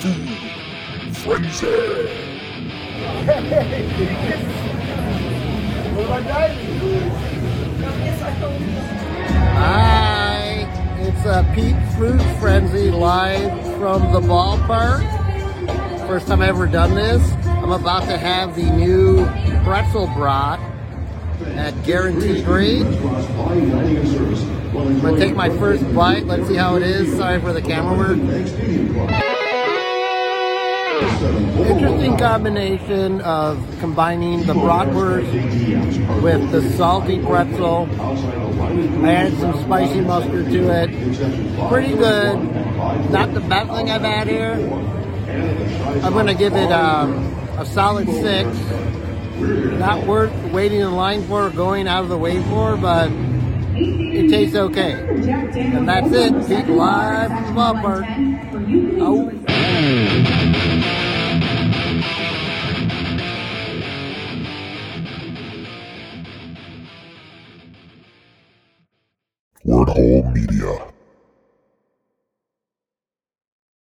frenzy. Hi, it's a Pete Food Frenzy live from the ballpark. First time I've ever done this. I'm about to have the new pretzel brat at Guaranteed Rate. I'm gonna take my first bite. Let's see how it is. Sorry for the camera work. Interesting combination of combining the bratwurst with the salty pretzel. I added some spicy mustard to it. Pretty good. Not the best thing I've had here. I'm gonna give it um, a solid six. Not worth waiting in line for, or going out of the way for, but it tastes okay. And that's it. Pete live from ballpark. Oh. Word Hole Media.